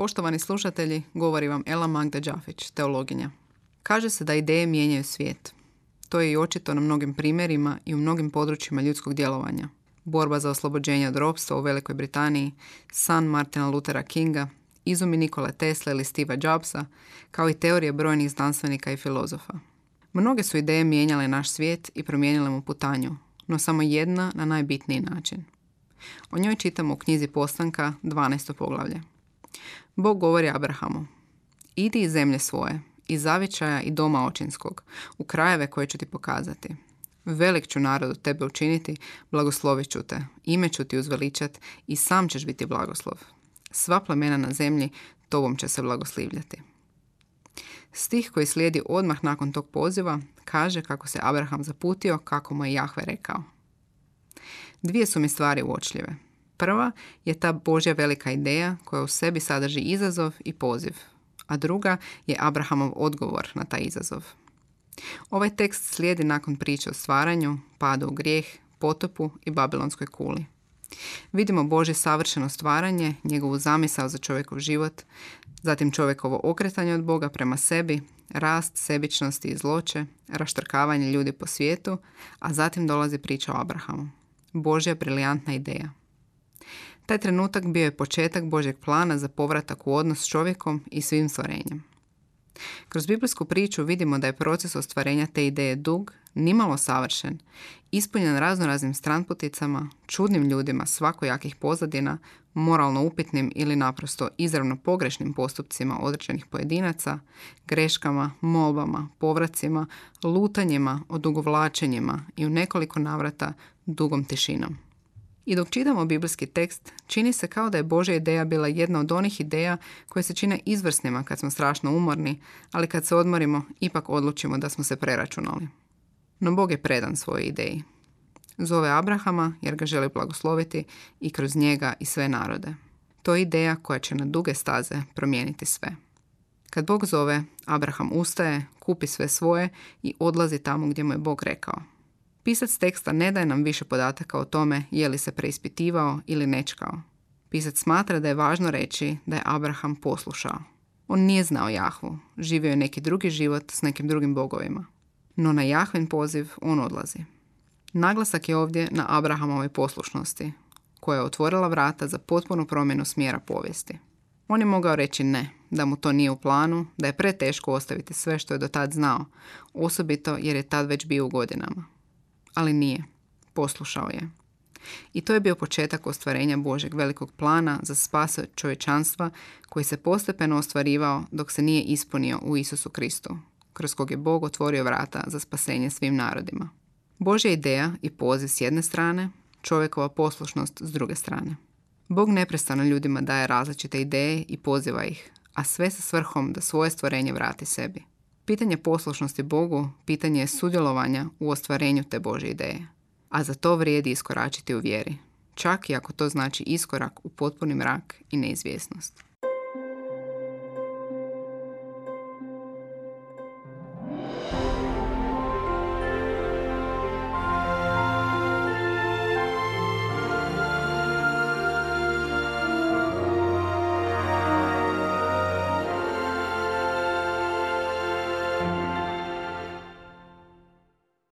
Poštovani slušatelji, govori vam Ela Magda Đafić, teologinja. Kaže se da ideje mijenjaju svijet. To je i očito na mnogim primjerima i u mnogim područjima ljudskog djelovanja. Borba za oslobođenje od ropstva u Velikoj Britaniji, san Martina Luthera Kinga, izumi Nikola Tesla ili Steva Jobsa, kao i teorije brojnih znanstvenika i filozofa. Mnoge su ideje mijenjale naš svijet i promijenile mu putanju, no samo jedna na najbitniji način. O njoj čitamo u knjizi Postanka 12. poglavlje. Bog govori Abrahamu, idi iz zemlje svoje, iz zavičaja i doma očinskog, u krajeve koje ću ti pokazati. Velik ću narod od tebe učiniti, blagoslovit ću te, ime ću ti uzveličat i sam ćeš biti blagoslov. Sva plemena na zemlji tobom će se blagoslivljati. Stih koji slijedi odmah nakon tog poziva kaže kako se Abraham zaputio kako mu je Jahve rekao. Dvije su mi stvari uočljive. Prva je ta Božja velika ideja koja u sebi sadrži izazov i poziv, a druga je Abrahamov odgovor na taj izazov. Ovaj tekst slijedi nakon priče o stvaranju, padu u grijeh, potopu i babilonskoj kuli. Vidimo Božje savršeno stvaranje, njegovu zamisao za čovjekov život, zatim čovjekovo okretanje od Boga prema sebi, rast sebičnosti i zloće, raštrkavanje ljudi po svijetu, a zatim dolazi priča o Abrahamu. Božja briljantna ideja. Taj trenutak bio je početak Božjeg plana za povratak u odnos s čovjekom i svim stvorenjem. Kroz biblijsku priču vidimo da je proces ostvarenja te ideje dug, nimalo savršen, ispunjen raznoraznim stranputicama, čudnim ljudima svakojakih pozadina, moralno upitnim ili naprosto izravno pogrešnim postupcima određenih pojedinaca, greškama, molbama, povracima, lutanjima, odugovlačenjima i u nekoliko navrata dugom tišinom. I dok čitamo biblijski tekst, čini se kao da je Božja ideja bila jedna od onih ideja koje se čine izvrsnima kad smo strašno umorni, ali kad se odmorimo, ipak odlučimo da smo se preračunali. No Bog je predan svojoj ideji. Zove Abrahama jer ga želi blagosloviti i kroz njega i sve narode. To je ideja koja će na duge staze promijeniti sve. Kad Bog zove, Abraham ustaje, kupi sve svoje i odlazi tamo gdje mu je Bog rekao. Pisac teksta ne daje nam više podataka o tome je li se preispitivao ili nečkao. Pisac smatra da je važno reći da je Abraham poslušao. On nije znao Jahvu, živio je neki drugi život s nekim drugim bogovima. No na Jahven poziv on odlazi. Naglasak je ovdje na Abrahamovoj poslušnosti, koja je otvorila vrata za potpunu promjenu smjera povijesti. On je mogao reći ne, da mu to nije u planu, da je preteško ostaviti sve što je do tad znao, osobito jer je tad već bio u godinama ali nije. Poslušao je. I to je bio početak ostvarenja Božeg velikog plana za spas čovječanstva koji se postepeno ostvarivao dok se nije ispunio u Isusu Kristu, kroz kog je Bog otvorio vrata za spasenje svim narodima. Božja ideja i poziv s jedne strane, čovjekova poslušnost s druge strane. Bog neprestano ljudima daje različite ideje i poziva ih, a sve sa svrhom da svoje stvorenje vrati sebi. Pitanje poslušnosti Bogu, pitanje je sudjelovanja u ostvarenju te Božje ideje. A za to vrijedi iskoračiti u vjeri, čak i ako to znači iskorak u potpuni mrak i neizvjesnost.